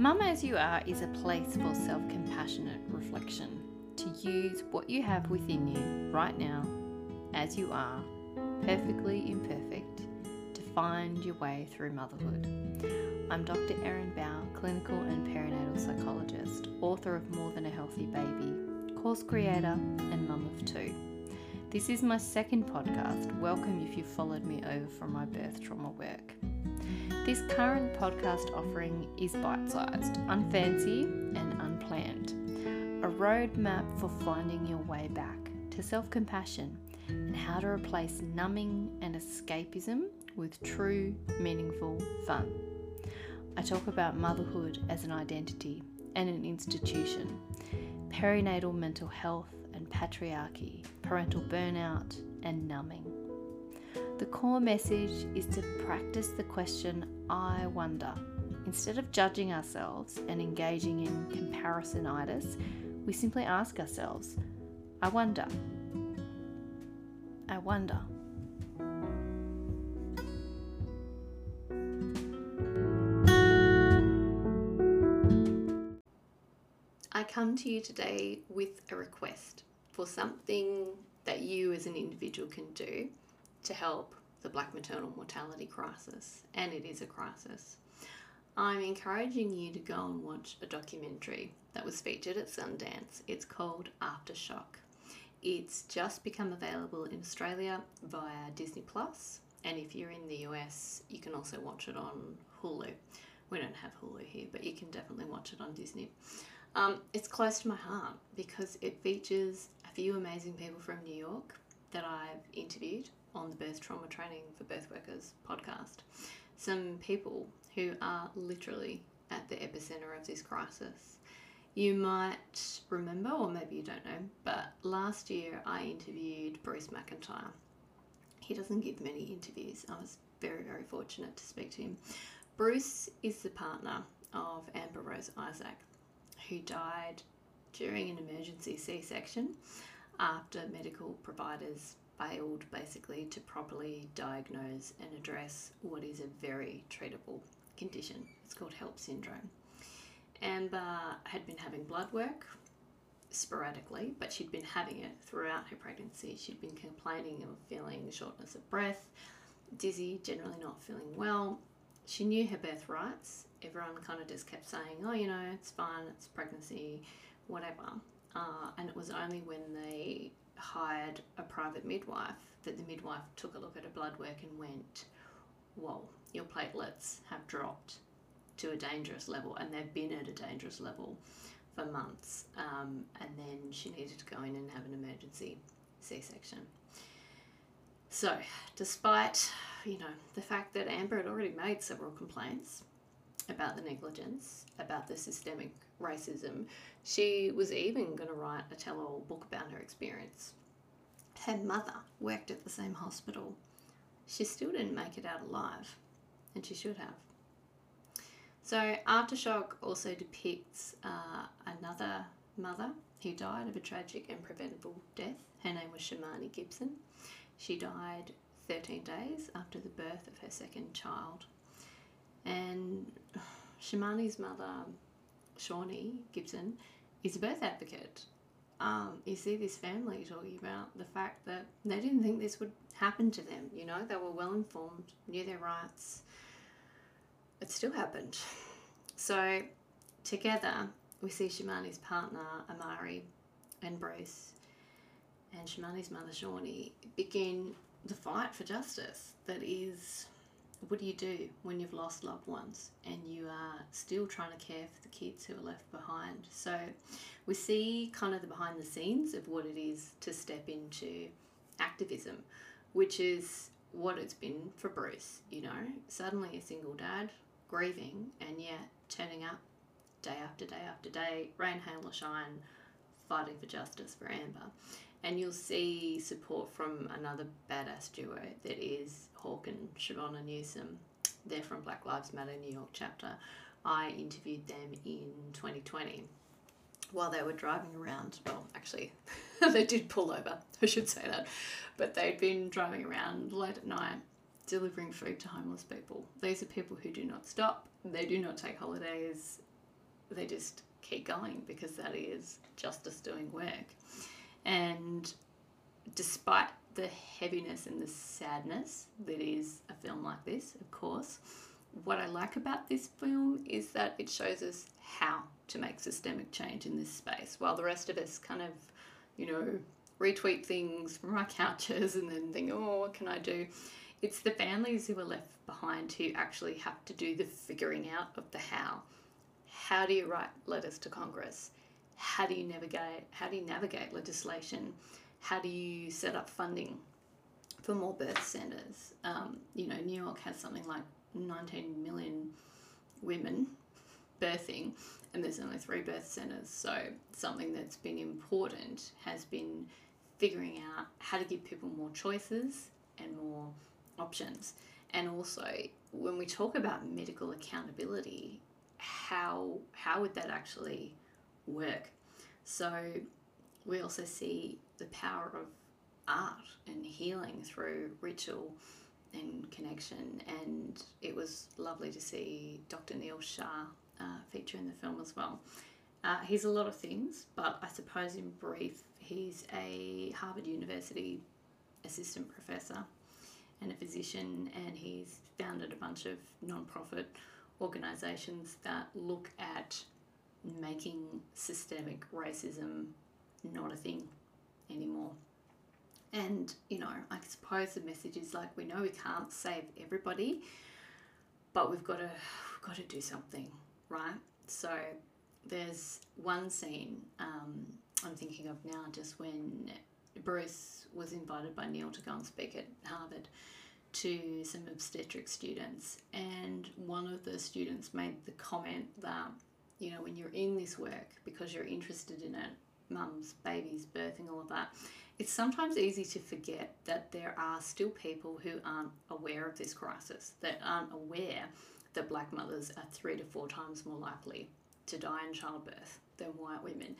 Mum As You Are is a place for self compassionate reflection, to use what you have within you right now, as you are, perfectly imperfect, to find your way through motherhood. I'm Dr. Erin Bow, clinical and perinatal psychologist, author of More Than a Healthy Baby, course creator, and mum of two. This is my second podcast. Welcome if you've followed me over from my birth trauma work. This current podcast offering is bite sized, unfancy, and unplanned. A roadmap for finding your way back to self compassion and how to replace numbing and escapism with true, meaningful fun. I talk about motherhood as an identity and an institution, perinatal mental health and patriarchy, parental burnout, and numbing. The core message is to practice the question, I wonder. Instead of judging ourselves and engaging in comparisonitis, we simply ask ourselves, I wonder. I wonder. I come to you today with a request for something that you as an individual can do to help the black maternal mortality crisis, and it is a crisis. I'm encouraging you to go and watch a documentary that was featured at Sundance. It's called Aftershock. It's just become available in Australia via Disney Plus, and if you're in the US, you can also watch it on Hulu. We don't have Hulu here, but you can definitely watch it on Disney. Um, it's close to my heart because it features a few amazing people from New York that I've interviewed on the Birth Trauma Training for Birth Workers podcast. Some people who are literally at the epicenter of this crisis. You might remember, or maybe you don't know, but last year I interviewed Bruce McIntyre. He doesn't give many interviews. I was very, very fortunate to speak to him. Bruce is the partner of Amber Rose Isaac, who died during an emergency C section after medical providers failed basically to properly diagnose and address what is a very treatable condition. It's called HELLP syndrome. Amber had been having blood work sporadically, but she'd been having it throughout her pregnancy. She'd been complaining of feeling shortness of breath, dizzy, generally not feeling well. She knew her birth rights. Everyone kind of just kept saying, oh, you know, it's fine, it's pregnancy, whatever. Uh, and it was only when they hired a private midwife that the midwife took a look at her blood work and went, whoa, your platelets have dropped to a dangerous level, and they've been at a dangerous level for months. Um, and then she needed to go in and have an emergency C section. So, despite you know the fact that Amber had already made several complaints about the negligence, about the systemic racism, she was even going to write a tell-all book about her experience. Her mother worked at the same hospital. She still didn't make it out alive, and she should have. So, Aftershock also depicts uh, another mother who died of a tragic and preventable death. Her name was Shamony Gibson. She died 13 days after the birth of her second child. And Shamony's mother, Shawnee Gibson, is a birth advocate. Um, you see this family talking about the fact that they didn't think this would happen to them. You know, they were well informed, knew their rights. It still happened. So, together, we see Shamony's partner, Omari, and Bruce, and Shamony's mother, Shawnee, begin the fight for justice that is what do you do when you've lost loved ones and you are still trying to care for the kids who are left behind? So we see kind of the behind the scenes of what it is to step into activism, which is what it's been for Bruce, you know, suddenly a single dad, grieving, and yet turning up day after day after day, rain, hail, or shine, fighting for justice for Amber. And you'll see support from another badass duo that is Hawk and Chivona Newsome. They're from Black Lives Matter New York chapter. I interviewed them in 2020 while they were driving around. Well, actually, they did pull over, I should say that. But they'd been driving around late at night delivering food to homeless people. These are people who do not stop, they do not take holidays. they just keep going because that is justice doing work. And despite the heaviness and the sadness that is a film like this, of course, what I like about this film is that it shows us how to make systemic change in this space, while the rest of us kind of, you know, retweet things from our couches and then think, oh, what can I do? It's the families who are left behind who actually have to do the figuring out of the how. How do you write letters to Congress? How do you navigate? How do you navigate legislation? How do you set up funding for more birth centres? Um, you know, New York has something like 19 million women birthing, and there's only three birth centres. So something that's been important has been figuring out how to give people more choices and more options. And also, when we talk about medical accountability, how how would that actually work? So we also see the power of art and healing through ritual and connection. And it was lovely to see Dr. Neel Shah uh, feature in the film as well. Uh, he's a lot of things, but I suppose in brief, he's a Harvard University assistant professor and a physician, and he's founded a bunch of non-profit organisations that look at making systemic racism not a thing anymore. And, you know, I suppose the message is like we know we can't save everybody, but we've got to we've got to do something, right? So there's one scene um, I'm thinking of now, just when Bruce was invited by Neel to go and speak at Harvard to some obstetric students, and one of the students made the comment that you know when you're in this work because you're interested in it, mums, babies, birthing, all of that it's sometimes easy to forget that there are still people who aren't aware of this crisis, that aren't aware that black mothers are three to four times more likely to die in childbirth than white women.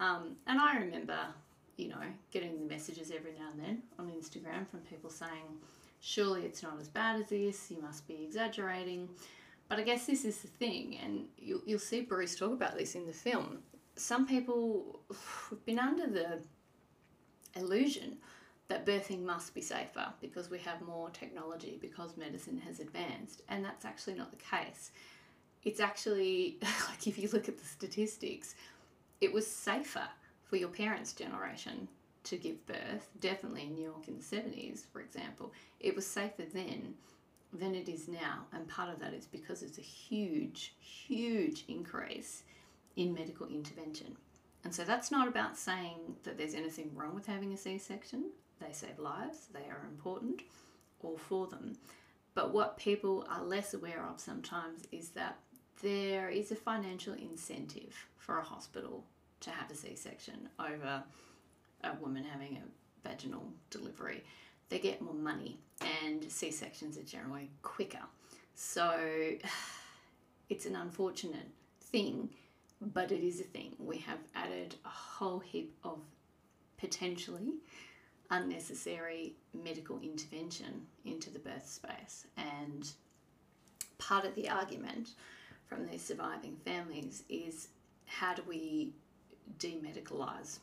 Um, and I remember, you know, getting the messages every now and then on Instagram from people saying, surely it's not as bad as this, you must be exaggerating. But I guess this is the thing, and you'll, you'll see Bruce talk about this in the film. Some people have been under the illusion that birthing must be safer because we have more technology, because medicine has advanced, and that's actually not the case. It's actually, like if you look at the statistics, it was safer for your parents' generation to give birth, definitely in New York in the 70s, for example. It was safer then than it is now, and part of that is because it's a huge, huge increase in medical intervention. And so that's not about saying that there's anything wrong with having a C section. They save lives, they are important, all for them. But what people are less aware of sometimes is that there is a financial incentive for a hospital to have a C section over a woman having a vaginal delivery. They get more money, and C sections are generally quicker. So it's an unfortunate thing but it is a thing. We have added a whole heap of potentially unnecessary medical intervention into the birth space. And part of the argument from these surviving families is how do we demedicalise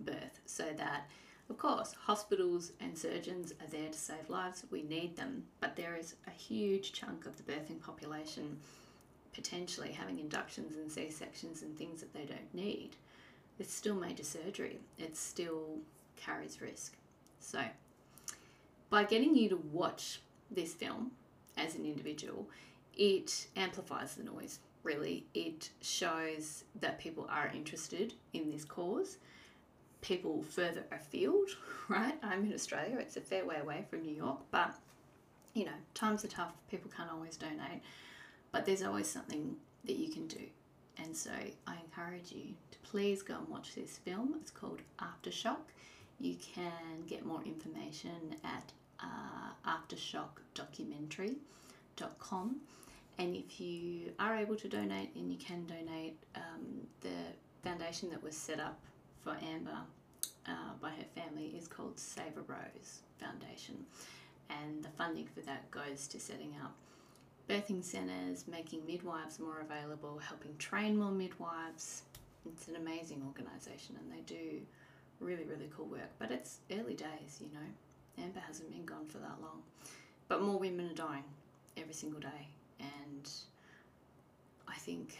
birth so that of course, hospitals and surgeons are there to save lives. We need them, but there is a huge chunk of the birthing population potentially having inductions and C sections and things that they don't need, it's still major surgery. It still carries risk. So, by getting you to watch this film as an individual, it amplifies the noise, really. It shows that people are interested in this cause. People further afield, right? I'm in Australia, it's a fair way away from New York, but you know, times are tough, people can't always donate. But there's always something that you can do. And so I encourage you to please go and watch this film. It's called Aftershock. You can get more information at uh, aftershockdocumentary.com. And if you are able to donate and you can donate, um, the foundation that was set up for Amber uh, by her family is called Save a Rose Foundation. And the funding for that goes to setting up birthing centres, making midwives more available, helping train more midwives. It's an amazing organisation and they do really, really cool work. But it's early days, you know. Amber hasn't been gone for that long. But more women are dying every single day. And I think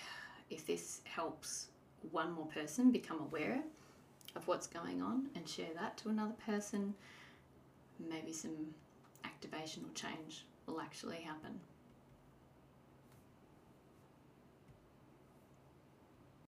if this helps one more person become aware of what's going on and share that to another person, maybe some activation or change will actually happen.